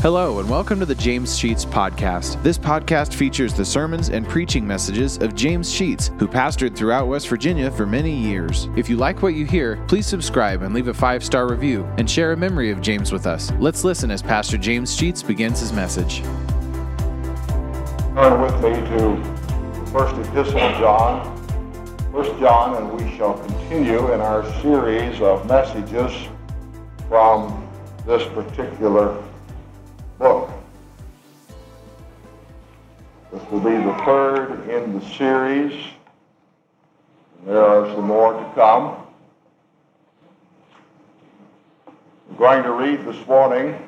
Hello, and welcome to the James Sheets Podcast. This podcast features the sermons and preaching messages of James Sheets, who pastored throughout West Virginia for many years. If you like what you hear, please subscribe and leave a five star review and share a memory of James with us. Let's listen as Pastor James Sheets begins his message. Turn with me to first epistle John, First John, and we shall continue in our series of messages from this particular book. This will be the third in the series. There are some more to come. I'm going to read this morning,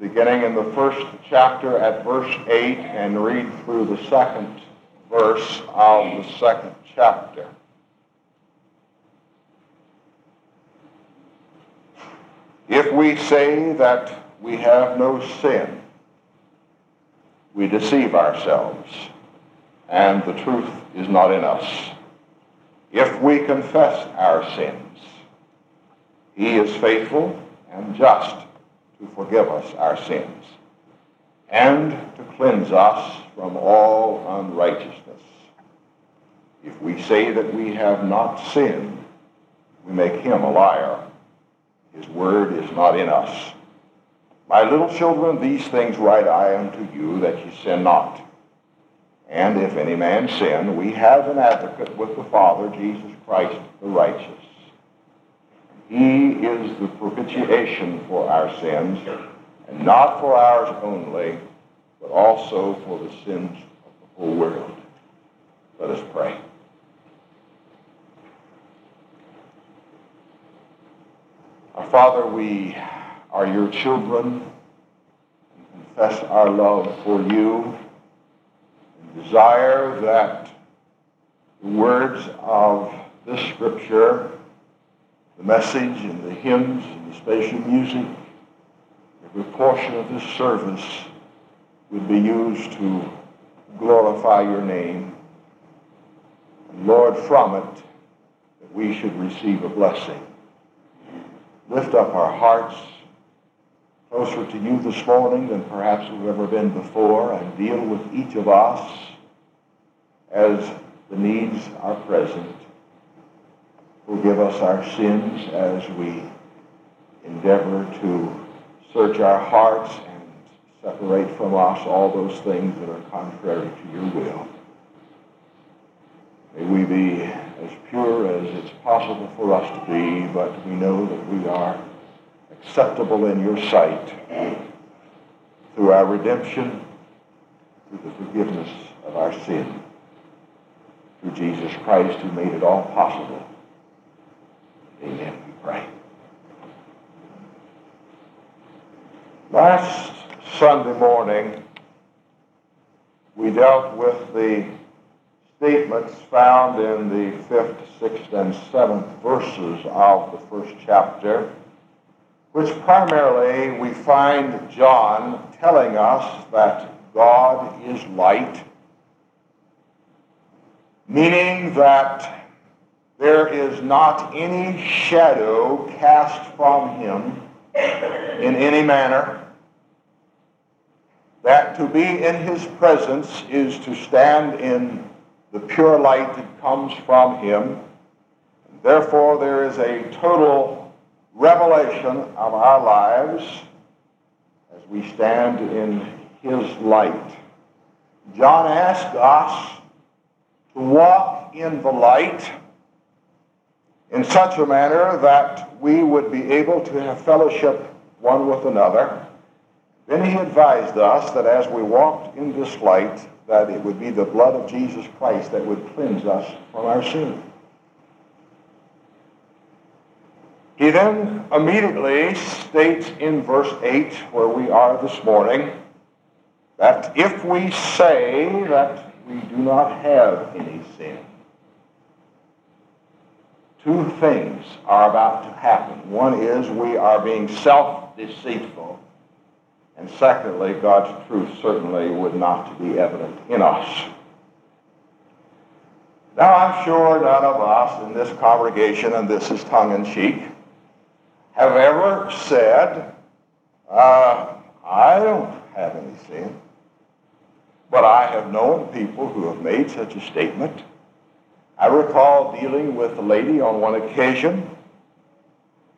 beginning in the first chapter at verse 8, and read through the second verse of the second chapter. If we say that we have no sin, we deceive ourselves, and the truth is not in us. If we confess our sins, he is faithful and just to forgive us our sins and to cleanse us from all unrighteousness. If we say that we have not sinned, we make him a liar. His word is not in us. My little children, these things write I unto you, that ye sin not. And if any man sin, we have an advocate with the Father, Jesus Christ the righteous. He is the propitiation for our sins, and not for ours only, but also for the sins of the whole world. Let us pray. Our Father, we are your children and confess our love for you and desire that the words of this scripture, the message and the hymns and the special music, every portion of this service would be used to glorify your name. And Lord, from it, that we should receive a blessing. Lift up our hearts closer to you this morning than perhaps we've ever been before and deal with each of us as the needs are present. Forgive us our sins as we endeavor to search our hearts and separate from us all those things that are contrary to your will. May we be as pure as it's possible for us to be, but we know that we are acceptable in your sight through our redemption, through the forgiveness of our sin, through Jesus Christ who made it all possible. Amen, we pray. Last Sunday morning, we dealt with the statements found in the fifth, sixth, and seventh verses of the first chapter which primarily we find John telling us that God is light, meaning that there is not any shadow cast from him in any manner, that to be in his presence is to stand in the pure light that comes from him. Therefore, there is a total revelation of our lives as we stand in his light. John asked us to walk in the light in such a manner that we would be able to have fellowship one with another. Then he advised us that as we walked in this light, that it would be the blood of Jesus Christ that would cleanse us from our sin. He then immediately states in verse 8, where we are this morning, that if we say that we do not have any sin, two things are about to happen. One is we are being self-deceitful. And secondly, God's truth certainly would not be evident in us. Now, I'm sure none of us in this congregation, and this is tongue in cheek, have ever said, uh, I don't have any sin. But I have known people who have made such a statement. I recall dealing with a lady on one occasion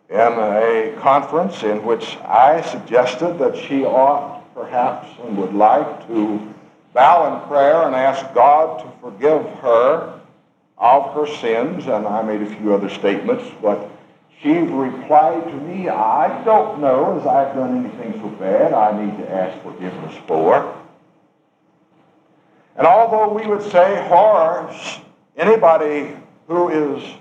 in a conference in which I suggested that she ought perhaps and would like to bow in prayer and ask God to forgive her of her sins, and I made a few other statements, but she replied to me, I don't know as I've done anything so bad I need to ask forgiveness for. And although we would say horror, anybody who is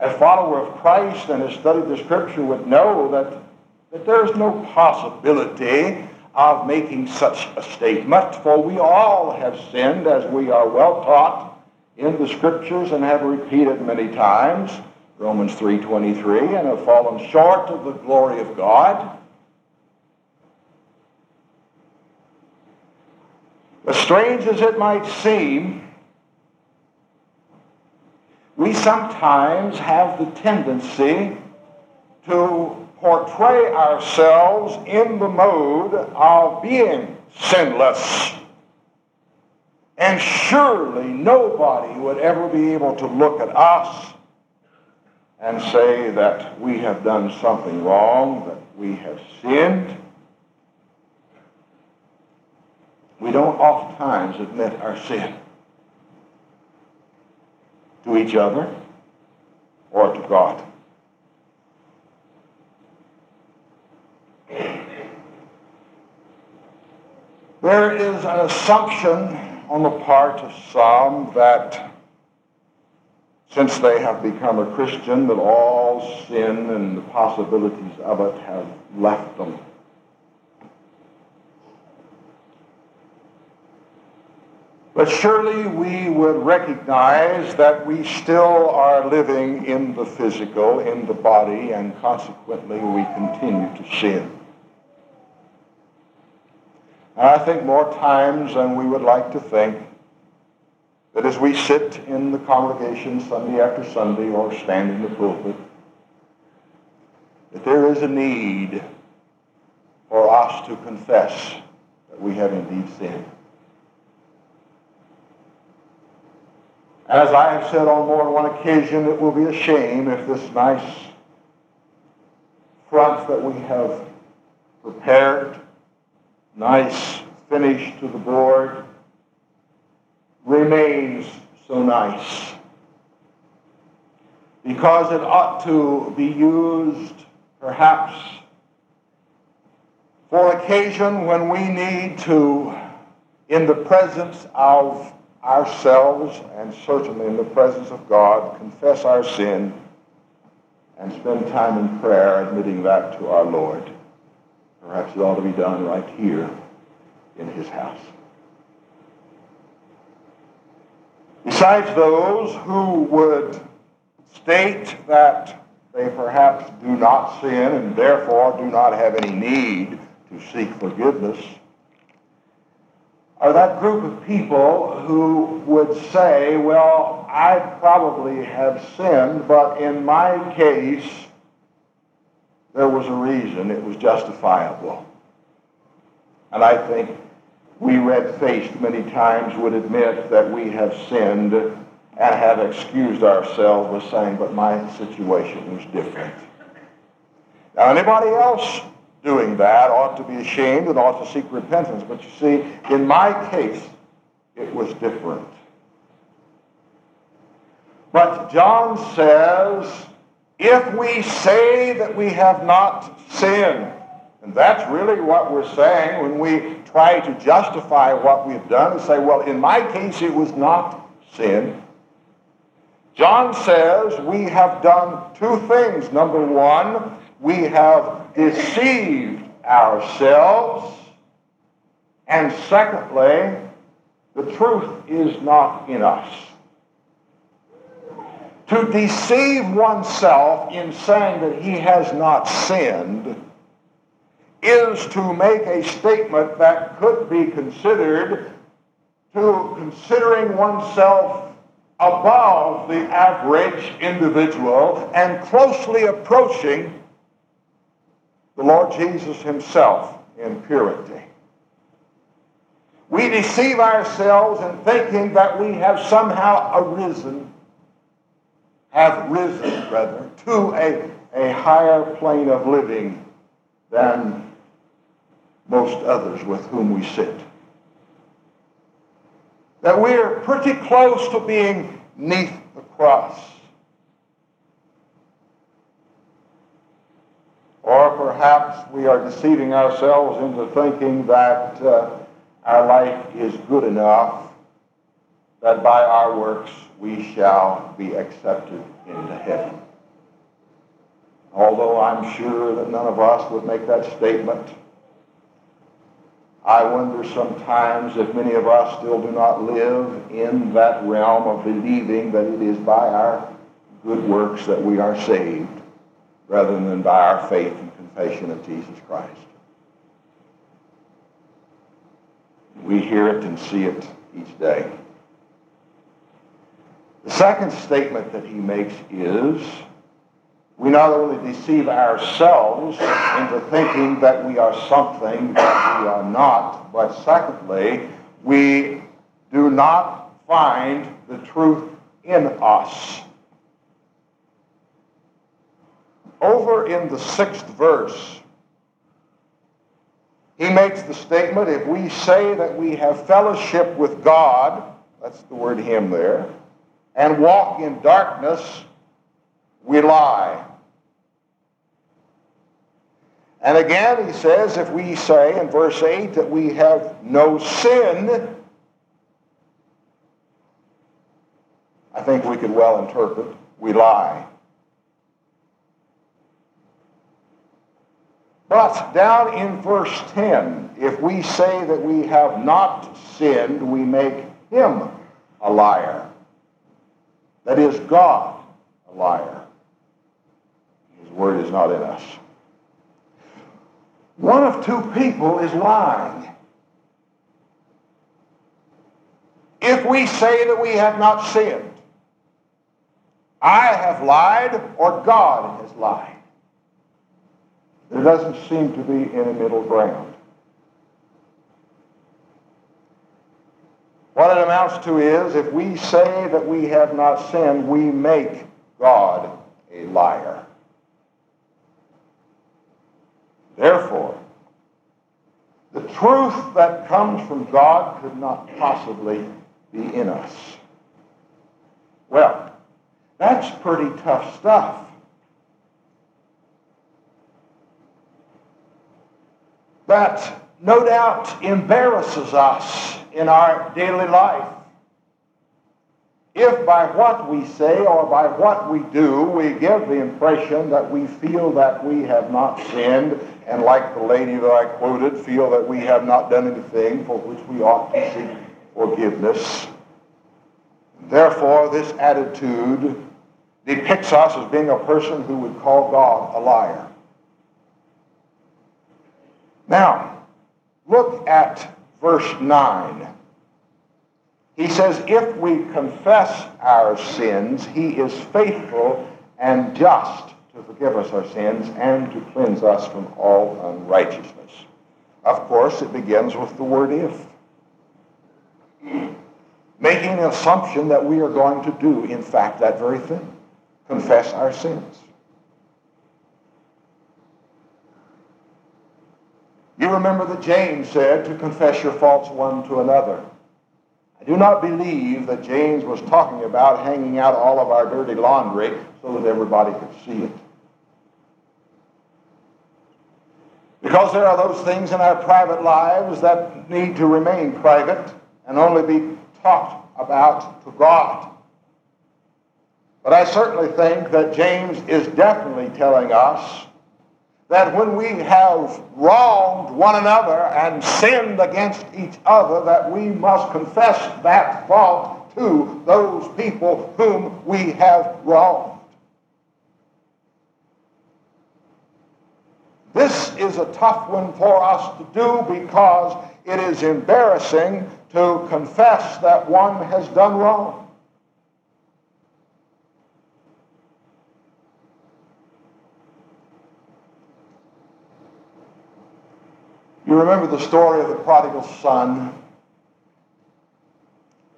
a follower of Christ and has studied the Scripture would know that, that there's no possibility of making such a statement, for we all have sinned, as we are well taught in the Scriptures and have repeated many times, Romans 3.23, and have fallen short of the glory of God. As strange as it might seem, we sometimes have the tendency to portray ourselves in the mode of being sinless. And surely nobody would ever be able to look at us and say that we have done something wrong, that we have sinned. We don't oftentimes admit our sin to each other or to God. There is an assumption on the part of some that since they have become a Christian, that all sin and the possibilities of it have left them. But surely we would recognize that we still are living in the physical, in the body, and consequently we continue to sin. And I think more times than we would like to think that as we sit in the congregation Sunday after Sunday or stand in the pulpit, that there is a need for us to confess that we have indeed sinned. As I have said on more than one occasion, it will be a shame if this nice front that we have prepared, nice finish to the board, remains so nice. Because it ought to be used perhaps for occasion when we need to, in the presence of ourselves and certainly in the presence of God, confess our sin and spend time in prayer admitting that to our Lord. Perhaps it ought to be done right here in his house. Besides those who would state that they perhaps do not sin and therefore do not have any need to seek forgiveness, are that group of people who would say, well, I probably have sinned, but in my case, there was a reason. It was justifiable. And I think we red-faced many times would admit that we have sinned and have excused ourselves with saying, but my situation was different. Now, anybody else doing that ought to be ashamed and ought to seek repentance. But you see, in my case, it was different. But John says, if we say that we have not sinned, and that's really what we're saying when we try to justify what we've done and say, well, in my case, it was not sin. John says we have done two things. Number one, we have deceived ourselves. And secondly, the truth is not in us. To deceive oneself in saying that he has not sinned is to make a statement that could be considered to considering oneself above the average individual and closely approaching the Lord Jesus himself in purity. We deceive ourselves in thinking that we have somehow arisen, have risen, rather, to a, a higher plane of living than most others with whom we sit. That we're pretty close to being neath the cross. Or perhaps we are deceiving ourselves into thinking that uh, our life is good enough that by our works we shall be accepted into heaven. Although I'm sure that none of us would make that statement, I wonder sometimes if many of us still do not live in that realm of believing that it is by our good works that we are saved rather than by our faith and confession of Jesus Christ. We hear it and see it each day. The second statement that he makes is we not only deceive ourselves into thinking that we are something that we are not, but secondly, we do not find the truth in us. Over in the sixth verse, he makes the statement if we say that we have fellowship with God, that's the word him there, and walk in darkness, we lie. And again, he says, if we say in verse 8 that we have no sin, I think we could well interpret, we lie. But down in verse 10, if we say that we have not sinned, we make him a liar. That is, God a liar. His word is not in us. One of two people is lying. If we say that we have not sinned, I have lied or God has lied. There doesn't seem to be any middle ground. What it amounts to is if we say that we have not sinned, we make God a liar. Therefore, the truth that comes from God could not possibly be in us. Well, that's pretty tough stuff. that no doubt embarrasses us in our daily life. If by what we say or by what we do, we give the impression that we feel that we have not sinned, and like the lady that I quoted, feel that we have not done anything for which we ought to seek forgiveness. Therefore, this attitude depicts us as being a person who would call God a liar. Now, look at verse 9. He says, If we confess our sins, he is faithful and just to forgive us our sins and to cleanse us from all unrighteousness. Of course, it begins with the word if. Making an assumption that we are going to do, in fact, that very thing confess our sins. You remember that James said to confess your faults one to another. I do not believe that James was talking about hanging out all of our dirty laundry so that everybody could see it. Because there are those things in our private lives that need to remain private and only be talked about to God. But I certainly think that James is definitely telling us that when we have wronged one another and sinned against each other, that we must confess that fault to those people whom we have wronged. This is a tough one for us to do because it is embarrassing to confess that one has done wrong. You remember the story of the prodigal son?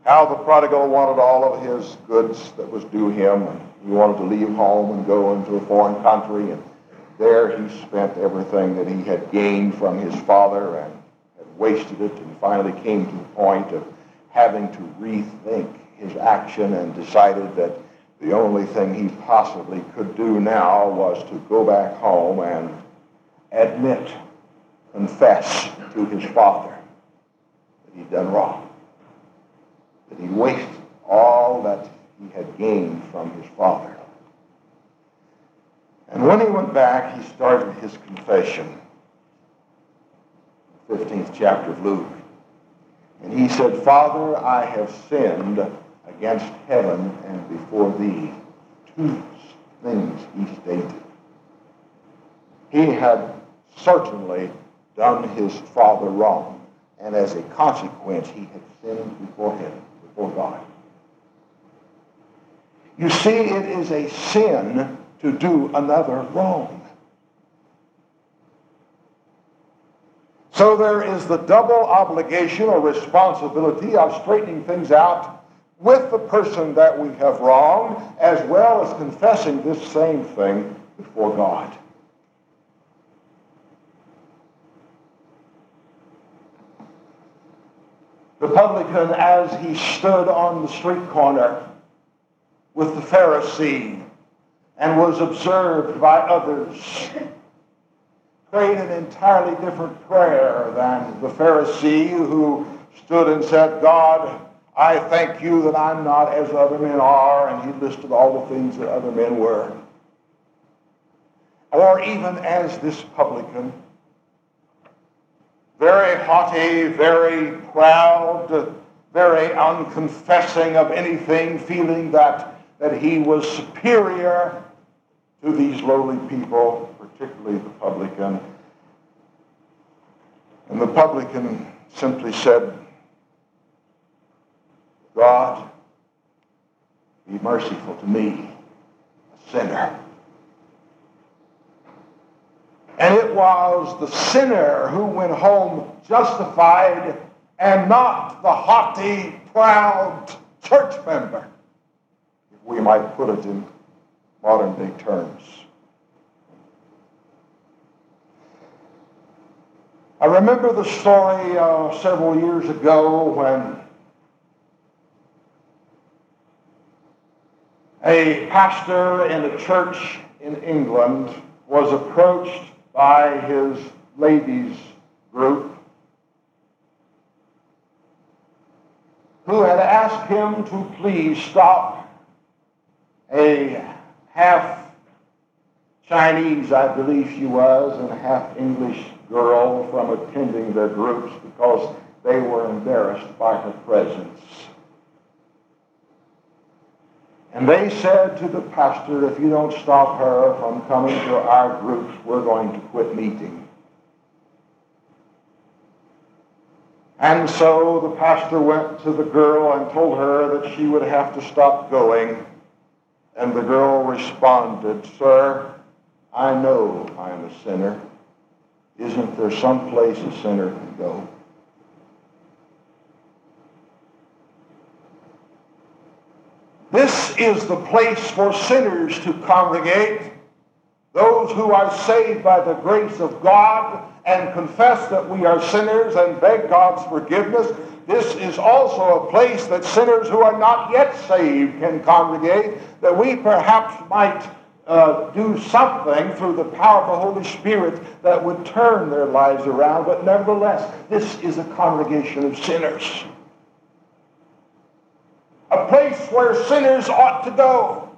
How the prodigal wanted all of his goods that was due him, and he wanted to leave home and go into a foreign country, and there he spent everything that he had gained from his father and had wasted it, and finally came to the point of having to rethink his action and decided that the only thing he possibly could do now was to go back home and admit confess to his father that he'd done wrong, that he wasted all that he had gained from his father. And when he went back, he started his confession. 15th chapter of Luke. And he said, Father, I have sinned against heaven and before thee. Two things he stated. He had certainly done his father wrong. And as a consequence, he had sinned before him, before God. You see, it is a sin to do another wrong. So there is the double obligation or responsibility of straightening things out with the person that we have wronged, as well as confessing this same thing before God. The publican, as he stood on the street corner with the Pharisee and was observed by others, prayed an entirely different prayer than the Pharisee who stood and said, God, I thank you that I'm not as other men are, and he listed all the things that other men were. Or even as this publican very haughty, very proud, very unconfessing of anything, feeling that, that he was superior to these lowly people, particularly the publican. And the publican simply said, God, be merciful to me, a sinner. And it was the sinner who went home justified and not the haughty, proud church member, if we might put it in modern day terms. I remember the story uh, several years ago when a pastor in a church in England was approached by his ladies group who had asked him to please stop a half Chinese, I believe she was, and a half English girl from attending their groups because they were embarrassed by her presence. And they said to the pastor, if you don't stop her from coming to our groups, we're going to quit meeting. And so the pastor went to the girl and told her that she would have to stop going. And the girl responded, Sir, I know I'm a sinner. Isn't there some place a sinner can go? This is the place for sinners to congregate, those who are saved by the grace of God and confess that we are sinners and beg God's forgiveness. This is also a place that sinners who are not yet saved can congregate, that we perhaps might uh, do something through the power of the Holy Spirit that would turn their lives around. But nevertheless, this is a congregation of sinners a place where sinners ought to go.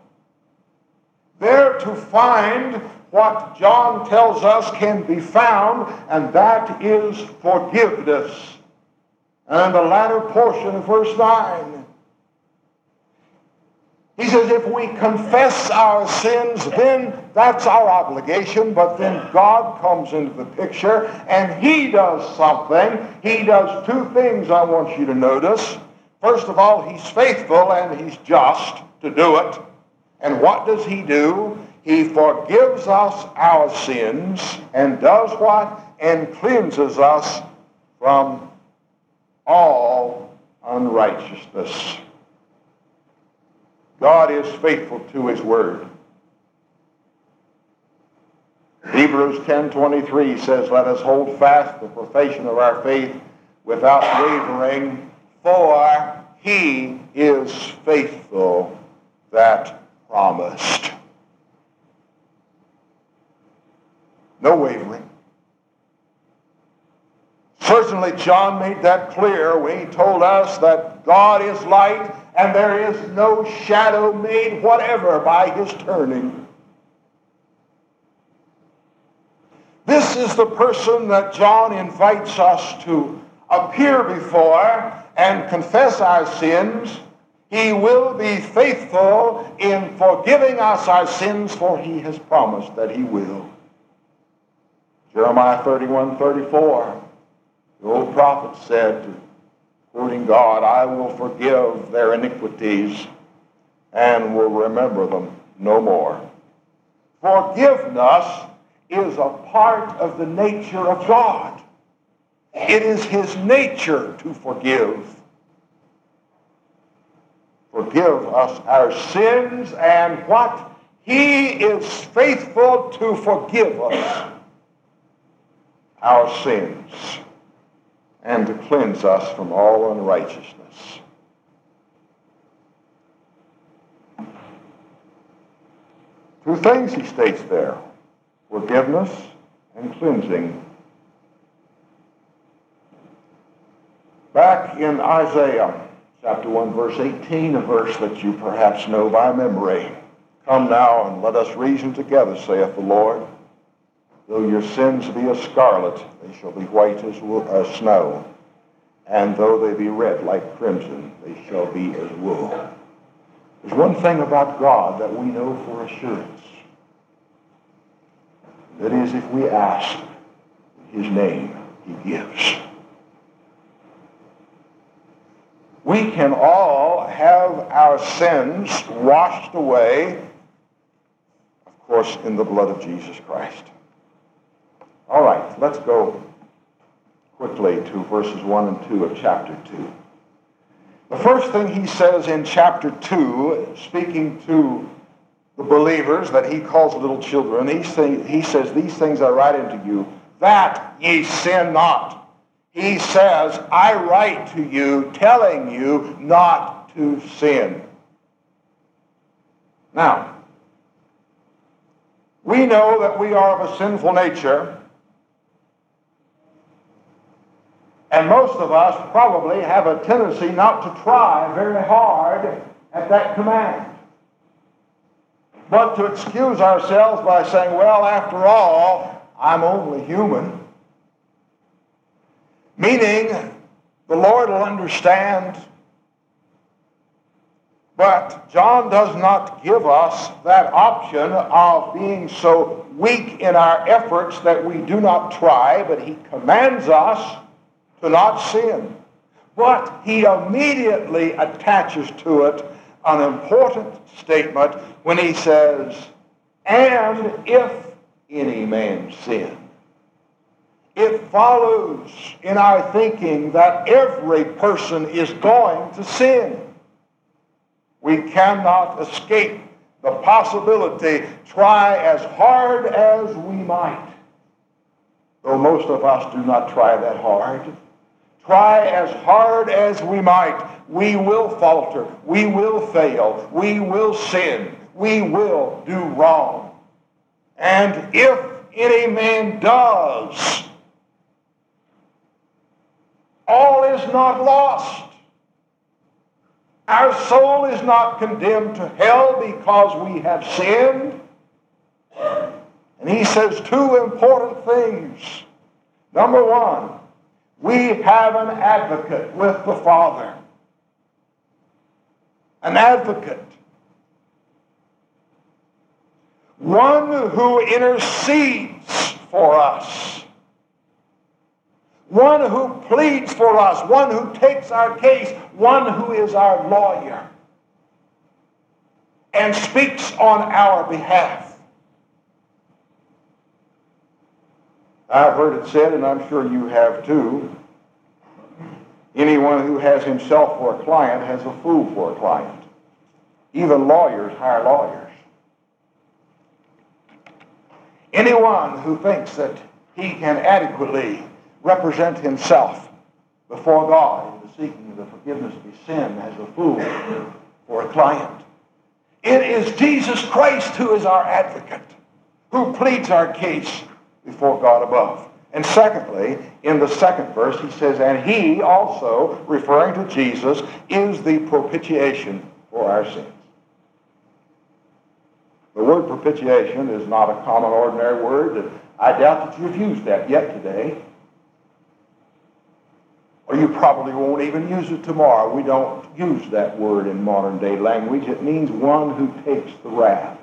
There to find what John tells us can be found, and that is forgiveness. And the latter portion of verse 9. He says, if we confess our sins, then that's our obligation. But then God comes into the picture and He does something. He does two things I want you to notice. First of all, he's faithful and he's just to do it. And what does he do? He forgives us our sins and does what? and cleanses us from all unrighteousness. God is faithful to his word. Hebrews 10:23 says, "Let us hold fast the profession of our faith without wavering, for he is faithful that promised." No wavering. Certainly, John made that clear when he told us that God is light and there is no shadow made whatever by his turning. This is the person that John invites us to appear before and confess our sins. He will be faithful in forgiving us our sins, for he has promised that he will. Jeremiah 31 34. The old prophet said, quoting God, I will forgive their iniquities and will remember them no more. Forgiveness is a part of the nature of God. It is his nature to forgive. Forgive us our sins and what? He is faithful to forgive us our sins and to cleanse us from all unrighteousness. Two things he states there forgiveness and cleansing. Back in Isaiah chapter 1, verse 18, a verse that you perhaps know by memory. Come now and let us reason together, saith the Lord. Though your sins be as scarlet, they shall be white as, as uh, snow. And though they be red like crimson, they shall be as wool. There's one thing about God that we know for assurance. That is, if we ask his name, he gives. We can all have our sins washed away, of course, in the blood of Jesus Christ. All right, let's go quickly to verses 1 and 2 of chapter 2. The first thing he says in chapter 2, speaking to the believers that he calls little children, he, say, he says, These things I write unto you, that ye sin not. He says, I write to you, telling you not to sin. Now, we know that we are of a sinful nature, And most of us probably have a tendency not to try very hard at that command. But to excuse ourselves by saying, well, after all, I'm only human. Meaning, the Lord will understand. But John does not give us that option of being so weak in our efforts that we do not try, but he commands us to not sin. But he immediately attaches to it an important statement when he says, and if any man sin. It follows in our thinking that every person is going to sin. We cannot escape the possibility, try as hard as we might. Though most of us do not try that hard. Try as hard as we might, we will falter, we will fail, we will sin, we will do wrong. And if any man does, all is not lost. Our soul is not condemned to hell because we have sinned. And he says two important things. Number one, we have an advocate with the Father. An advocate. One who intercedes for us. One who pleads for us. One who takes our case. One who is our lawyer and speaks on our behalf. I've heard it said, and I'm sure you have too, anyone who has himself for a client has a fool for a client. Even lawyers hire lawyers. Anyone who thinks that he can adequately represent himself before God in the seeking of the forgiveness of his sin as a fool or a client. It is Jesus Christ who is our advocate, who pleads our case before God above. And secondly, in the second verse, he says, And he also, referring to Jesus, is the propitiation for our sins. The word propitiation is not a common, ordinary word. I doubt that you've used that yet today. Or you probably won't even use it tomorrow. We don't use that word in modern day language. It means one who takes the wrath.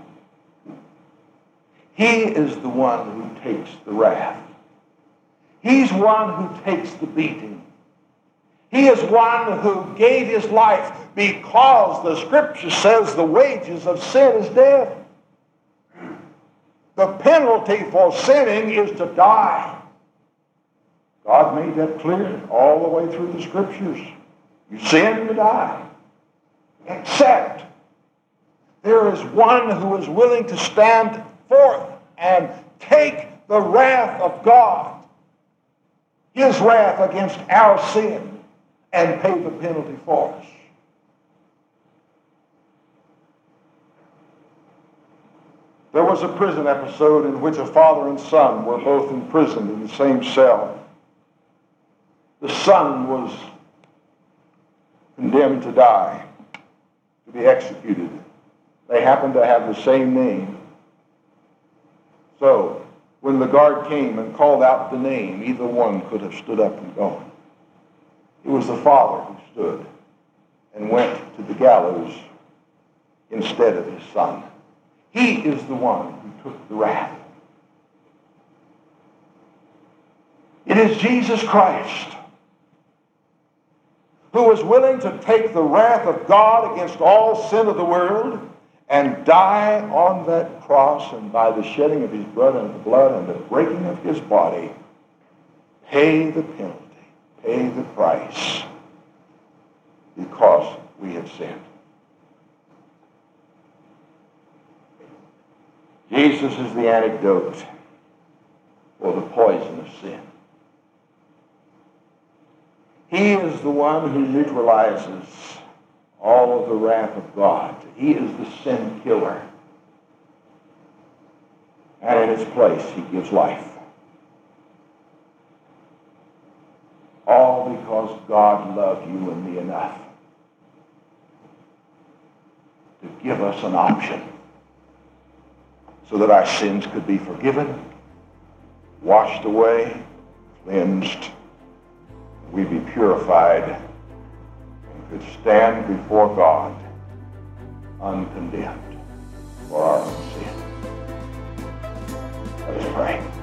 He is the one who takes the wrath. He's one who takes the beating. He is one who gave his life because the scripture says the wages of sin is death. The penalty for sinning is to die. God made that clear all the way through the scriptures. You sin, you die. Except there is one who is willing to stand forth and take the wrath of God, his wrath against our sin, and pay the penalty for us. There was a prison episode in which a father and son were both imprisoned in the same cell. The son was condemned to die, to be executed. They happened to have the same name. So, when the guard came and called out the name, either one could have stood up and gone. It was the father who stood and went to the gallows instead of his son. He is the one who took the wrath. It is Jesus Christ who was willing to take the wrath of God against all sin of the world and die on that cross and by the shedding of his blood and the blood and the breaking of his body, pay the penalty, pay the price because we had sinned. Jesus is the antidote for the poison of sin. He is the one who neutralizes all of the wrath of God. He is the sin killer. And in his place, he gives life. All because God loved you and me enough to give us an option so that our sins could be forgiven, washed away, cleansed, we be purified, and could stand before God uncondemned for our sin. Let us pray.